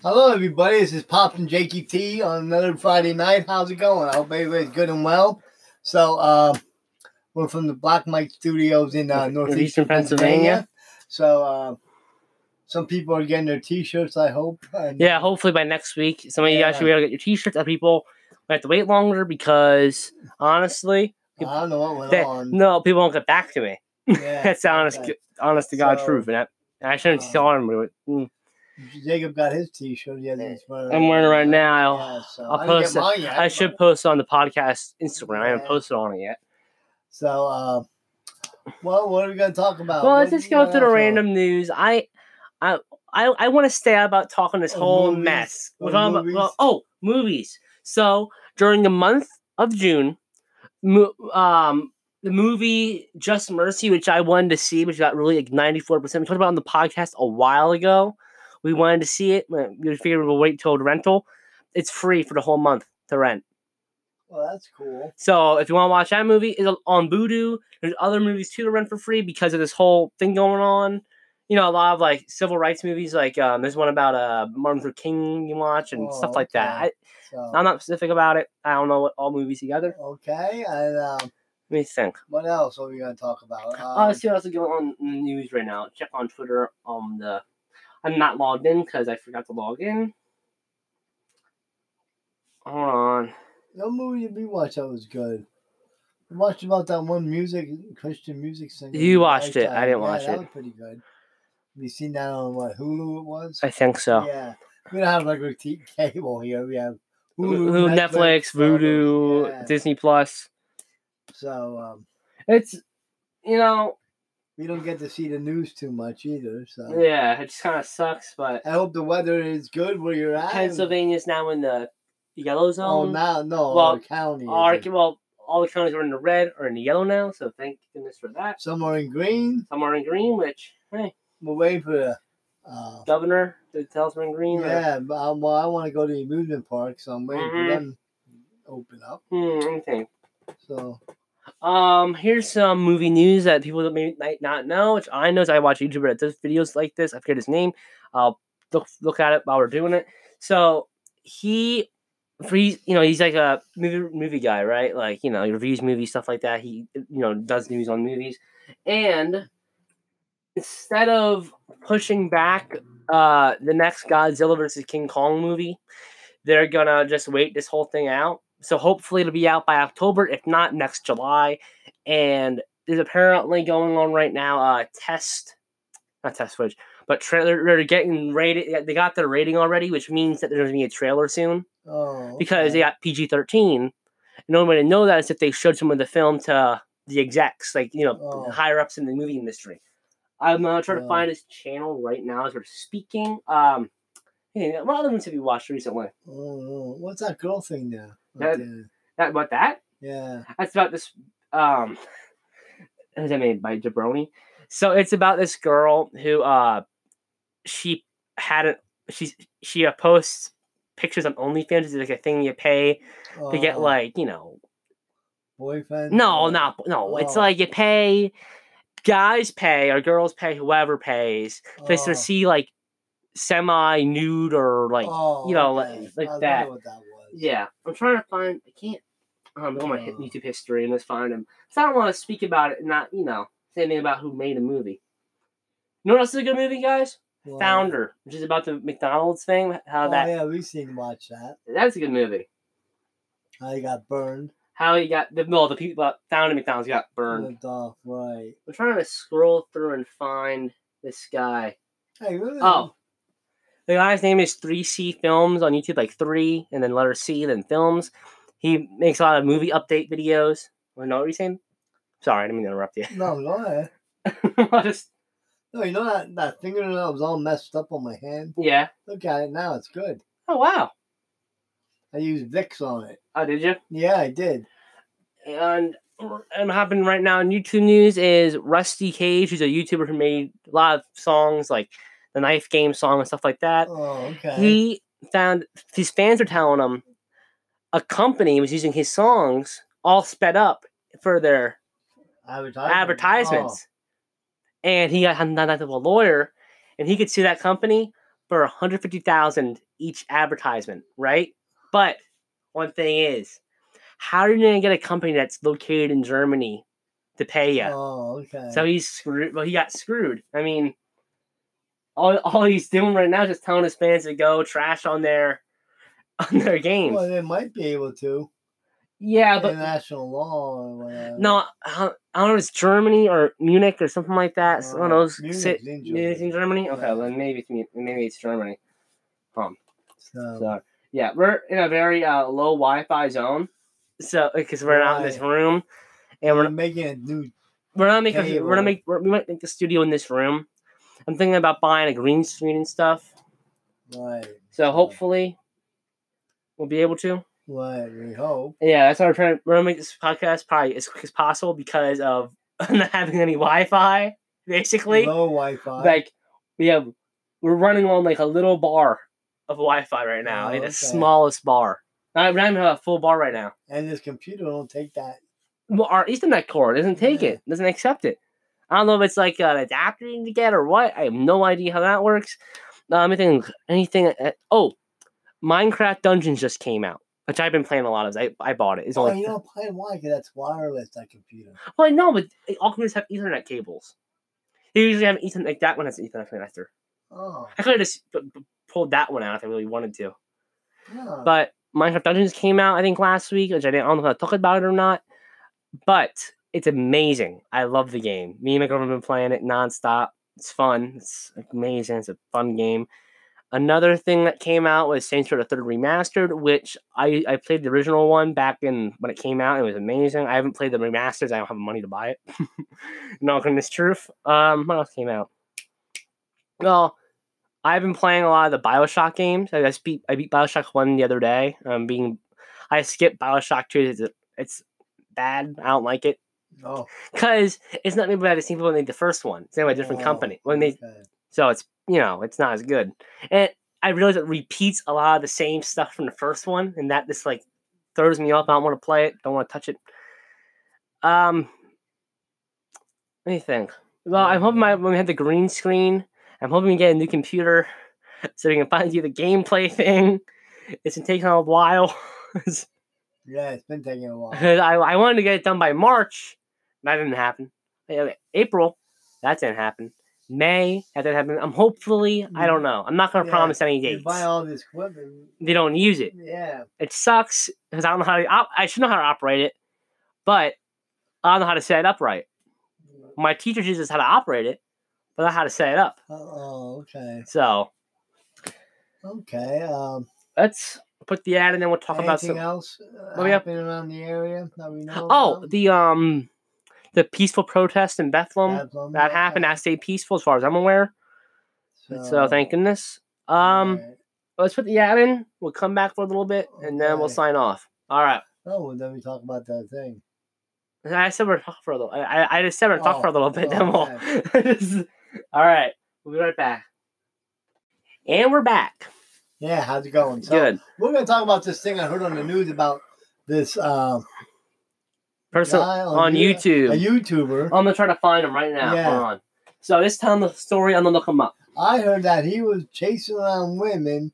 Hello, everybody. This is Pops and Jakey T on another Friday night. How's it going? I hope everybody's good and well. So, uh, we're from the Black Mike Studios in uh, northeastern Pennsylvania. So, uh, some people are getting their T-shirts. I hope. And, Yeah, hopefully by next week, some of you guys should be able to get your T-shirts. Other people might have to wait longer because honestly, I don't know what went they, on. no, people won't get back to me. Yeah, That's the honest, okay. honest to God So, truth, and I, I shouldn't uh, tell but, mm, Jacob got his T-shirt. Yeah, he's wearing I'm wearing it right now. Yeah, so I'll I post it. yet, I but- should post on the podcast Instagram. I haven't posted on it yet. So, uh, well, what are we gonna talk about? well, What- let's just go through the random news. I, I, I, I want to stay out about talking this Oh, whole movies. mess. Oh, talking about- movies. well, oh, movies. So during the month of June, mo- um, the movie Just Mercy, which I wanted to see, which got really like ninety four percent. We talked about on the podcast a while ago. We wanted to see it. We figured we'll wait till the rental. It's free for the whole month to rent. Well, that's cool. So if you want to watch that movie, it's on Vudu. There's other movies too to rent for free because of this whole thing going on. You know, a lot of like civil rights movies, like um, there's one about uh, Martin Luther King you watch and stuff Oh, like that. I, So, I'm not specific about it. I don't know what all movies together. okay, and um, Let me think. what else are we gonna talk about? Um, let's see what else is going on in the news right now. Check on Twitter. on the I'm not logged in because I forgot to log in. Hold on. no movie we watch that was good? We watched about that one music Christian music singer. You watched it. I didn't Yeah, watch that it. was pretty good. Have you seen that on what Hulu? It was. I think so. Yeah, we don't have like t- cable here. We have Hulu, Netflix, all those- Vudu, yeah. Disney Plus. So um, It's you know we don't get to see the news too much either. So Yeah, it just kind of sucks, but I hope the weather is good where you're at. Pennsylvania's now in the yellow zone. Oh, zone. now no, Well, our county. Our, well, all the counties are in the red or in the yellow now, so thank goodness for that. Some are in green. Some are in green, which hey, We're waiting for the. Uh, governor to tell us we're in green. yeah, but, um, well, I want to go to the amusement park, so I'm waiting Mhm. for them to open up. Hmm, me think. So Um, here's some movie news that people that may might not know, which I know. Is I watch YouTuber that does videos like this. I forget his name. I'll look look at it while we're doing it. So he, he's you know he's like a movie movie guy, right? Like you know he reviews movies stuff like that. He you know does news on movies, and instead of pushing back uh the next Godzilla versus King Kong movie, they're gonna just wait this whole thing out. So hopefully it'll be out by October, if not next July. And there's apparently going on right now uh test not test footage, but trailer they're getting rated they got their rating already, which means that there's gonna be a trailer soon oh, because they got PG thirteen. And the only way to know that is if they showed some of the film to the execs, like you know, Oh. higher ups in the movie industry. I'm gonna try to find his channel right now as we're speaking. Um, hey, what other ones have you watched recently? Oh, what's that girl thing there? That- Up? That about that? Yeah. That's about this. Um, who's that made by Jabroni? So it's about this girl who uh, she had a she's she uh, posts pictures on OnlyFans. It's like a thing you pay to get Oh, like you know boyfriend. No, not no. It's Oh. like you pay, guys pay or girls pay, whoever pays to s- Oh. see like semi nude or like Oh, you know, okay. like- like that. What that was. Yeah. I'm trying to find. I can't. Um, I'm going my Oh. YouTube history and let's find him. So I don't want to speak about it and not you know say anything about who made a movie. You know what else is a good movie, guys? Founder, which is about the McDonald's thing. How Oh that yeah, we've seen watch that. that's a good movie. How he got burned. How he got the no the people that founded McDonald's got burned. Off, right. I'm trying to scroll through and find this guy. Hey, really? Oh. The guy's name is 3C Films on YouTube, like 3 and then letter C, then Films. He makes a lot of movie update videos. To know what you're saying? Sorry, I didn't mean to interrupt you. No, ahead. I just, No, you know that that fingernail was all messed up on my hand. yeah. Look at it now; it's good. Oh, wow. I used Vicks on it. Oh, did you? Yeah, I did. And and happening right now in YouTube news is Rusty Cage, who's a YouTuber who made a lot of songs like the Knife Game song and stuff like that. Oh, okay. he found his fans are telling him a company was using his songs all sped up for their Advertisement. advertisements. Oh. And he got contact with a lawyer and he could sue that company for 150,000 each advertisement, right? But one thing is, how are you going to get a company that's located in Germany to pay you? Oh, okay. So he's screwed. Well, he got screwed. I mean, all, all he's doing right now is just telling his fans to go trash on their on their games. well, they might be able to. yeah, but International law or no, I don't know. It's Germany or Munich or something like that. It's one of Uh, those. Munich's sit- in Munich's in Germany. Okay, Yeah. then maybe it's maybe it's Germany. So, So yeah, we're in a very uh, low Wi-Fi zone. So because we're not in this room, and we're we're making a new. we're not making we're gonna make we're, we might make the studio in this room. I'm thinking about buying a green screen and stuff. Right. So hopefully, we'll be able to. Right. We hope. Yeah, that's why we're trying. We're gonna make this podcast probably as quick as possible because of not having any Wi-Fi. Basically, Low Wi-Fi. like we have, we're running on like a little bar of Wi-Fi right now, Oh, like the smallest bar. Not, we don't even have a full bar right now. and this computer won't take that. Well, our Ethernet cord doesn't take Yeah. it, doesn't accept it. I don't know if it's like an adapter you need to get or what. I have no idea how that works. Um, anything, anything. uh, oh, Minecraft Dungeons just came out, which I've been playing a lot of. I, I bought it. It's Oh, only you don't play why? Because that's wireless. That computer. well, I know, but all computers have Ethernet cables. You usually have Ethernet like that one has an Ethernet connector. Oh. I could have just pulled that one out if I really wanted to. Yeah. But Minecraft Dungeons came out, I think, last week, which I didn't I don't know if I talk about it or not. But it's amazing. I love the game. Me and my girlfriend have been playing it nonstop. It's fun. It's amazing. It's a fun game. Another thing that came out was Saints Row the Third Remastered, which I, I played the original one back in when it came out. It was amazing. I haven't played the remasters. I don't have money to buy it. no goodness truth. Um, what else came out? Well, I've been playing a lot of the Bioshock games. I just beat I beat Bioshock one the other day. Um, being I skipped Bioshock two. It's, it's bad. I don't like it oh. because it's not made by the same people that made the first one. It's made by a different Oh, company. When they okay. so it's you know it's not as good. And I realize it repeats a lot of the same stuff from the first one, and that just like throws me off. I don't want to play it. Don't want to touch it. Um, let me think. Well, I'm hoping my when we have the green screen, I'm hoping we get a new computer so we can finally do the gameplay thing. It's been taking a while. Yeah, it's been taking a while. I, I wanted to get it done by March. That didn't happen. April, that didn't happen. May, that didn't happen. I'm hopefully, I don't know. I'm not going to Yeah, promise any You dates. buy all this equipment. They don't use it. Yeah. It sucks because I don't know how to. op- I should know how to operate it, but I don't know how to set it up right. My teacher teaches how to operate it, but not how to set it up. Oh, okay. So Okay. Um. let's put the ad and then we'll talk about anything some. else uh, What we have- happening around the area that we know? Oh, about? the um, the peaceful protest in Bethlehem Bethlehem, that happened. That stayed peaceful as far as I'm aware. So thank goodness. Um, alright. let's put the ad in. We'll come back for a little bit and then we'll sign off. All right. Oh, well, then we talk about that thing. I said we're talk for a little. I, I- just said we're talk Oh, for a little bit. Then we'll. okay. All right. We'll be right back. And we're back. Yeah, how's it going? So Good. we're gonna talk about this thing I heard on the news about this uh, Person guy on YouTube. a YouTuber. I'm gonna try to find him right now. Yeah. Hold on. So this time the story, I'm gonna look him up. I heard that he was chasing around women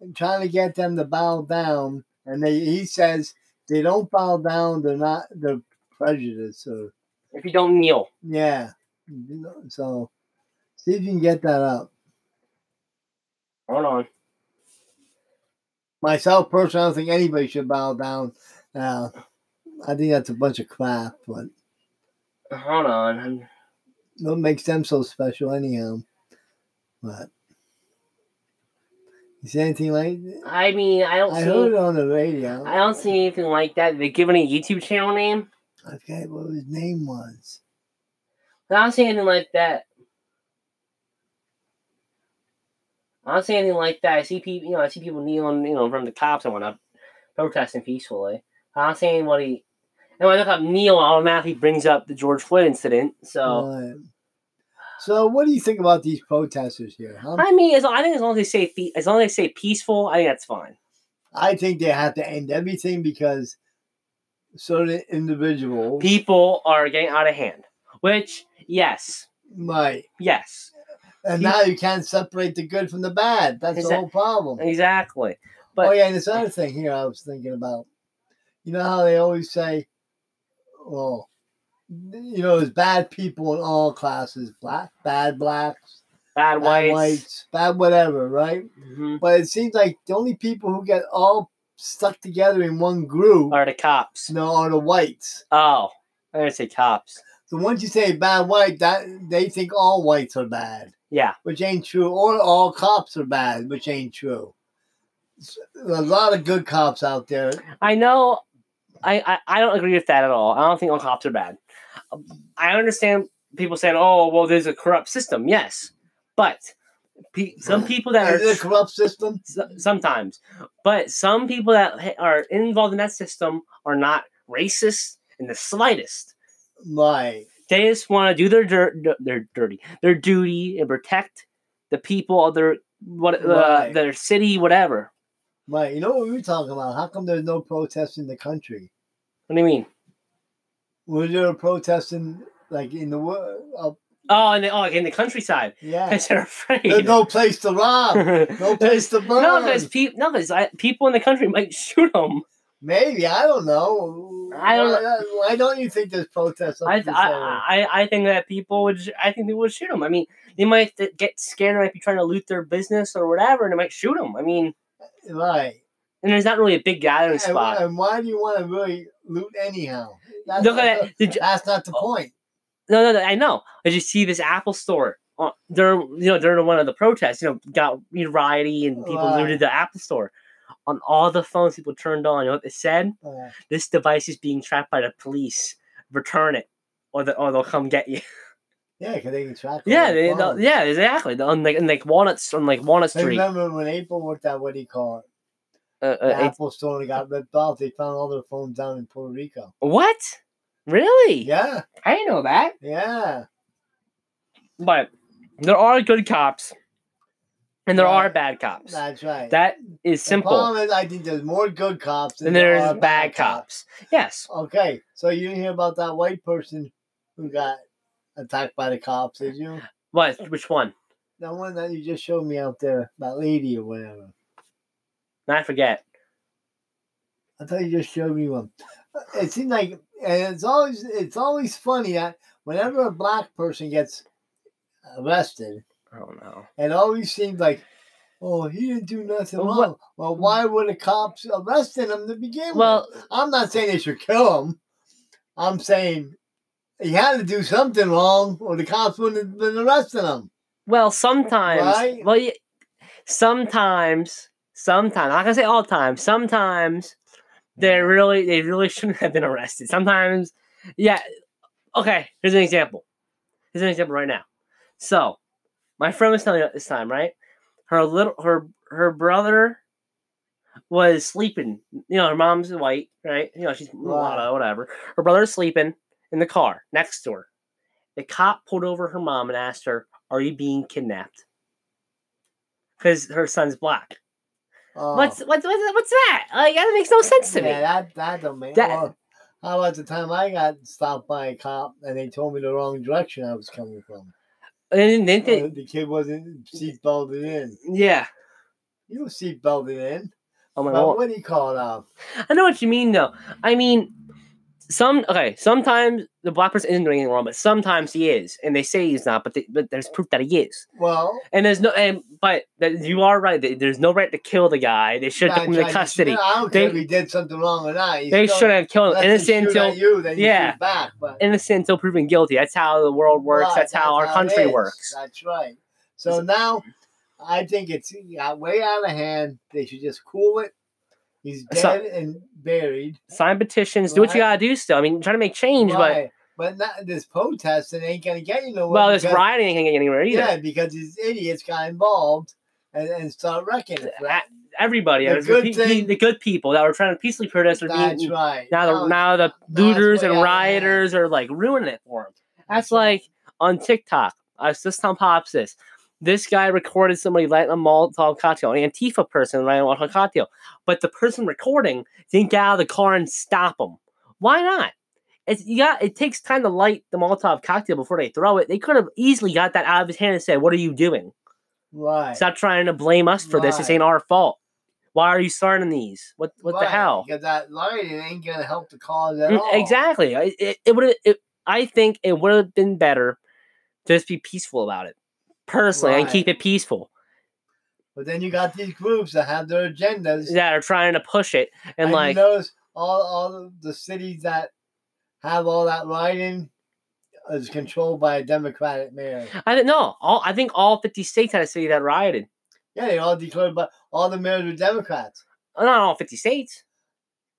and trying to get them to bow down, and they he says they don't bow down, they're not they're prejudiced or If you don't kneel, yeah. So see if you can get that up. hold on. Myself personally, I don't think anybody should bow down. Uh, I think that's a bunch of crap, but Hold on. what makes them so special anyhow? But you see anything like I mean, I don't I see. heard it on the radio. I don't see anything like that. Did they give any YouTube channel name? I forget what his name was. I don't see anything like that. I don't see anything like that. I see people, you know, I see people kneeling, you know, from the cops and whatnot, protesting peacefully. I don't see anybody. And when I look up kneel, automatically brings up the George Floyd incident. So Right. So, what do you think about these protesters here? Huh? I mean, as, I think as long as they say as long as they say peaceful, I think that's fine. I think they have to end everything because certain individuals People are getting out of hand. Which, yes, might. yes, And now you can't separate the good from the bad. That's the whole problem. Exactly. But oh yeah, and this other thing here I was thinking about. You know how they always say, well, you know, there's bad people in all classes, black, bad blacks, bad, bad whites. bad whatever, right? hmm But it seems like the only people who get all stuck together in one group, Are the cops. No, are the whites. Oh, I didn't say cops. So once you say bad white, that they think all whites are bad, Yeah. which ain't true, or all cops are bad, which ain't true. A lot of good cops out there. I know. I, I, I don't agree with that at all. I don't think all cops are bad. I understand people saying, "Oh, well, there's a corrupt system." Yes, but pe- some people that Is it a are corrupt system? s- sometimes, but some people that are involved in that system are not racist in the slightest. Right. They just want to do their dirt, their dirty, their duty and protect the people of their what uh, Right. their city, whatever. Right. You know what we were talking about? How come there's no protests in the country? What do you mean? Was there a protest in like in the world? Uh, Oh, in the, oh, in the countryside, yeah. because they're afraid. There's no place to rob. No place to burn. No, because pe- no, because people in the country might shoot them. Maybe I don't know. I don't Why, why don't you think there's protests? I, in this area? I, I, I think that people would. I think they would shoot them. I mean, they might get scared. They might be trying to loot their business or whatever, and they might shoot them. I mean, right. and there's not really a big gathering And, spot. and why do you want to really loot anyhow? That's, Look not at the, that. Did you, that's not the point. no, no, no, I know. Did you see this Apple store? Uh, during you know during one of the protests, you know, got you know, rioty and people Right. looted the Apple store. On all the phones people turned on, you know what they said? This device is being tracked by the police. Return it, or the, or they'll come get you. yeah, because they can track. all Yeah, the they, phones. yeah, exactly. The- On like, in like Walnuts, on like Walnut I remember when April worked at what do you call it? Uh, The uh, Apple store and got ripped off. They found all their phones down in Puerto Rico. what? Really? Yeah, I didn't know that. yeah. But there are good cops, and there Yeah, are bad cops. That's right. That is The simple. problem is, I think there's more good cops than And there there's are bad cops. Yes. Okay, so you didn't hear about that white person who got attacked by the cops, did you? What? Which one? That one that you just showed me out there, that lady or whatever. I forget. I thought you just showed me one. It seemed like, and it's always it's always funny that whenever a black person gets arrested, I don't know. it always seems like, oh, he didn't do nothing Well, wrong. what- Well, why were the cops arresting him to begin with? Well, with? I'm not saying they should kill him. I'm saying he had to do something wrong, or the cops wouldn't have been arresting him. well, sometimes. Right? Well, yeah, sometimes. Sometimes. I can't say all the time. Sometimes they mm. really, they really shouldn't have been arrested. Sometimes, yeah. Okay. Here's an example. Here's an example right now. So, my friend was telling me this time, right? Her little, her, her brother was sleeping. You know, her mom's white, right? You know, she's mulatto, whatever. Her brother's sleeping in the car next to her. The cop pulled over her mom and asked her, "Are you being kidnapped?" Because her son's black. Oh, What's what's what's what's that? Like that makes no sense to yeah, me. that that don't make. That- well, how about the time I got stopped by a cop and they told me the wrong direction I was coming from? And then, then they- Uh, the kid wasn't seatbelted in. yeah. You were seatbelted in. Oh my god. what do you call it? Uh, I know what you mean though. I mean, some okay. Sometimes the black person isn't doing anything wrong, but sometimes he is, and they say he's not. But, they, but there's proof that he is. well, And there's no. And but that you are right. There's no right to kill the guy. They should have took him into custody. should- I don't care if They- he did something wrong or not. He's They should have killed him. Innocent until you, yeah. back. But innocent until proven guilty. That's how the world works. Right, that's how our it country works. That's right. So now, I think it's way out of hand. They should just cool it. He's dead So- and buried. Sign petitions. Do what you gotta do. Still, I mean, trying to make change, but Right. But not this protest, it ain't gonna get you nowhere. well, this rioting ain't gonna get anywhere either. Yeah, because these idiots got involved and, and start wrecking it. A- Everybody, The good the, thing- the good people that were trying to peacefully protest are That's being right. now the Now- now the looters and out of hand. rioters are like ruining it for them. That's right. like on TikTok. I was just telling Pops this. This guy recorded somebody lighting a Molotov cocktail, an Antifa person lighting a Molotov cocktail, but the person recording didn't get out of the car and stop him. Why not? it's you got it takes time to light the Molotov cocktail before they throw it. They could have easily got that out of his hand and said, "What are you doing? Right. Stop trying to blame us for this. This ain't our fault. Why are you starting these? What what the hell?" Because that lighting ain't gonna help the cause at Mm, all. Exactly. It, it would have. I think it would have been better to just be peaceful about it, personally, and keep it peaceful. But then you got these groups that have their agendas. That are trying to push it and, and like all all the cities that have all that lighting is controlled by a Democratic mayor. I didn't know. All I think all fifty states had a city that rioted. Yeah, they all declared, but all the mayors were Democrats. Uh, Not all fifty states.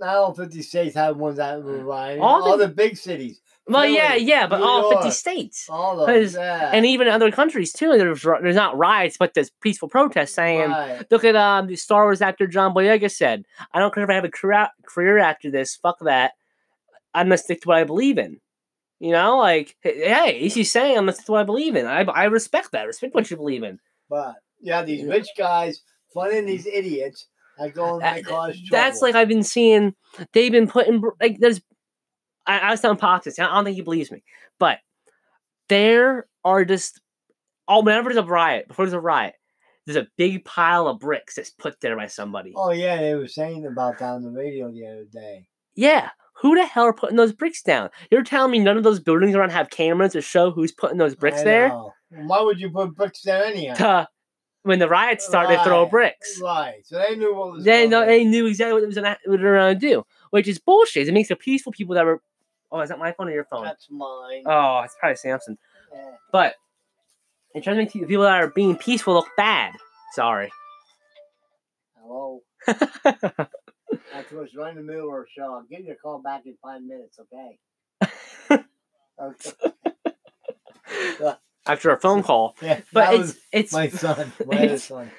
Not all 50 states have ones that were rioting. All All, the- the, big cities. Well, yeah, Philly, yeah, but New all fifty states. All of 'Cause- them. Yeah. and even other countries too. There's there's not riots, but there's peaceful protests saying, Right. "Look at um the Star Wars actor John Boyega said, I don't care if I have a career career after this. Fuck that. I'm gonna stick to what I believe in." You know, like, hey, he's saying I'm gonna stick to what I believe in. I I respect that. Respect what you believe in. But yeah, these rich guys funding these idiots that go and That- cause trouble. That's like I've been seeing. They've been putting like there's. I, I was telling Poxis, I don't think he believes me, but there are just oh whenever there's a riot, before there's a riot, there's a big pile of bricks that's put there by somebody. Oh yeah, they were saying about that on the radio the other day. Yeah, who the hell are putting those bricks down? You're telling me none of those buildings around have cameras to show who's putting those bricks there? Why would you put bricks there anyhow? To when the riots start, they throw bricks. Right. So they knew what was They know they knew exactly what, it was what they were gonna do, which is bullshit. It makes the peaceful people that were. Oh, is that my phone or your phone? That's mine. Oh, it's probably Samson. Yeah. But it tries to make the people that are being peaceful look bad. Sorry. Hello. That's what's right in the middle of a show. I'll give you a call back in five minutes, okay? okay. After a phone call, Yeah, but it's it's my son. My it's- son.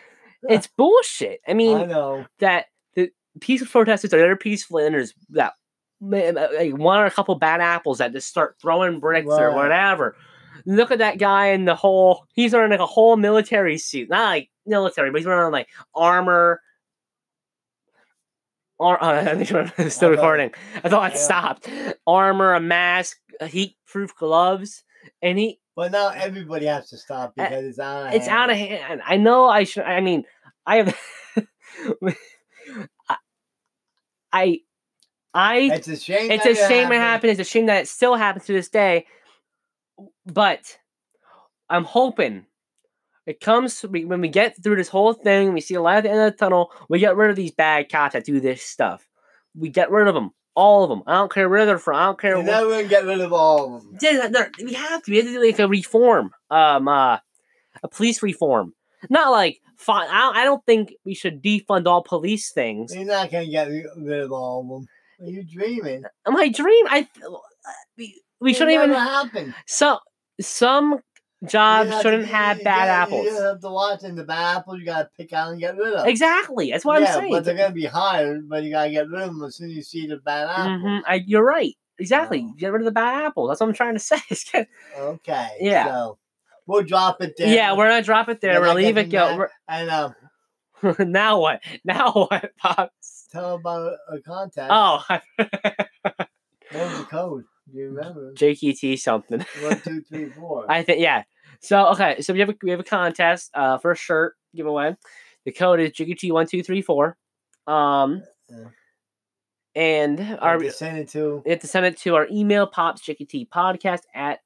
it's bullshit. I mean, I know. that the peaceful protesters are they're peaceful and there's that like one or a couple bad apples that just start throwing bricks or whatever. Look at that guy in the whole he's wearing like a whole military suit. Not like military, but he's wearing like armor. Ar- uh, I think we're still recording. I thought it Yeah. stopped. Armor, a mask, heat proof gloves, and he But now everybody has to stop Uh, because it's out of it's hand. out of hand. I know I should. I mean, I have. I- I, I. It's a shame. It's that a shame it happened. happened. It's a shame that it still happens to this day. But I'm hoping it comes we- when we get through this whole thing. We see a light at the end of the tunnel. We get rid of these bad cops that do this stuff. We get rid of them, all of them. I don't care where they're from. I don't care. You're gonna get rid of all of them. yeah, we have to. We have to do like a reform, um, uh, a police reform. Not like I don't, I don't think we should defund all police things. You're not gonna get rid of all of them. Are you dreaming? My dream, I we, we shouldn't even. happen. So some jobs shouldn't to- have bad gotta- apples. You have to watch in the bad apples. You gotta pick out and get rid of. Exactly. That's what yeah, I'm saying. but they're gonna be hired. But you gotta get rid of them as soon as you see the bad apples. Mhm, I, you're right. Exactly. No. Get rid of the bad apples. That's what I'm trying to say. Okay. Yeah. So we'll drop it there. yeah, we're gonna drop it there. We're I gonna leave it go. and um, now what? Now what, pops? Tell about a contest. Oh, What was the code? Do you remember? JQT something. One, two, three, four. I think yeah. So okay, so we have a we have a contest uh for a shirt giveaway. The code is JQT one two three four. Um Yeah. and our Our send it to. you have to send it to our email popsjkt at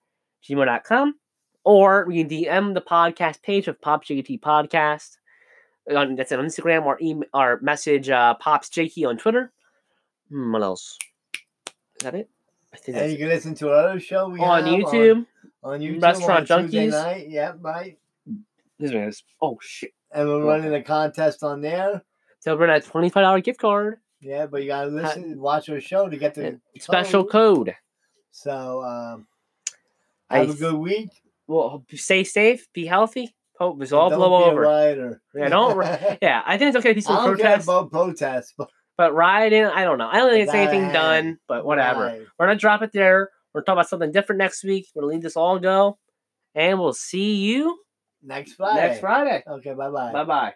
gmail.com or we can DM the podcast page of Pops JKT Podcast. On, that's on Instagram or email or message uh, Pops JK on Twitter. Hmm, what else? Is that it? I think And you can listen to our other show we on YouTube. On, on YouTube. Restaurant on Junkies. Night. Yep, right. This one is oh shit. And we're running a contest on there. So we're at a twenty five dollar gift card. Yeah, but you gotta listen, watch our show to get the and Special code. code. So um, have a good week. Well, stay safe, be healthy. Hope this all Don't blow over. rioter. Yeah, don't Yeah, I think it's okay to be I don't care about protests, but but rioting, I don't know. I don't think it's anything done, but whatever. Right. We're gonna drop it there. We're gonna talk about something different next week. We're gonna leave this all go, and we'll see you Next Friday. next Friday. Okay, bye bye. Bye bye.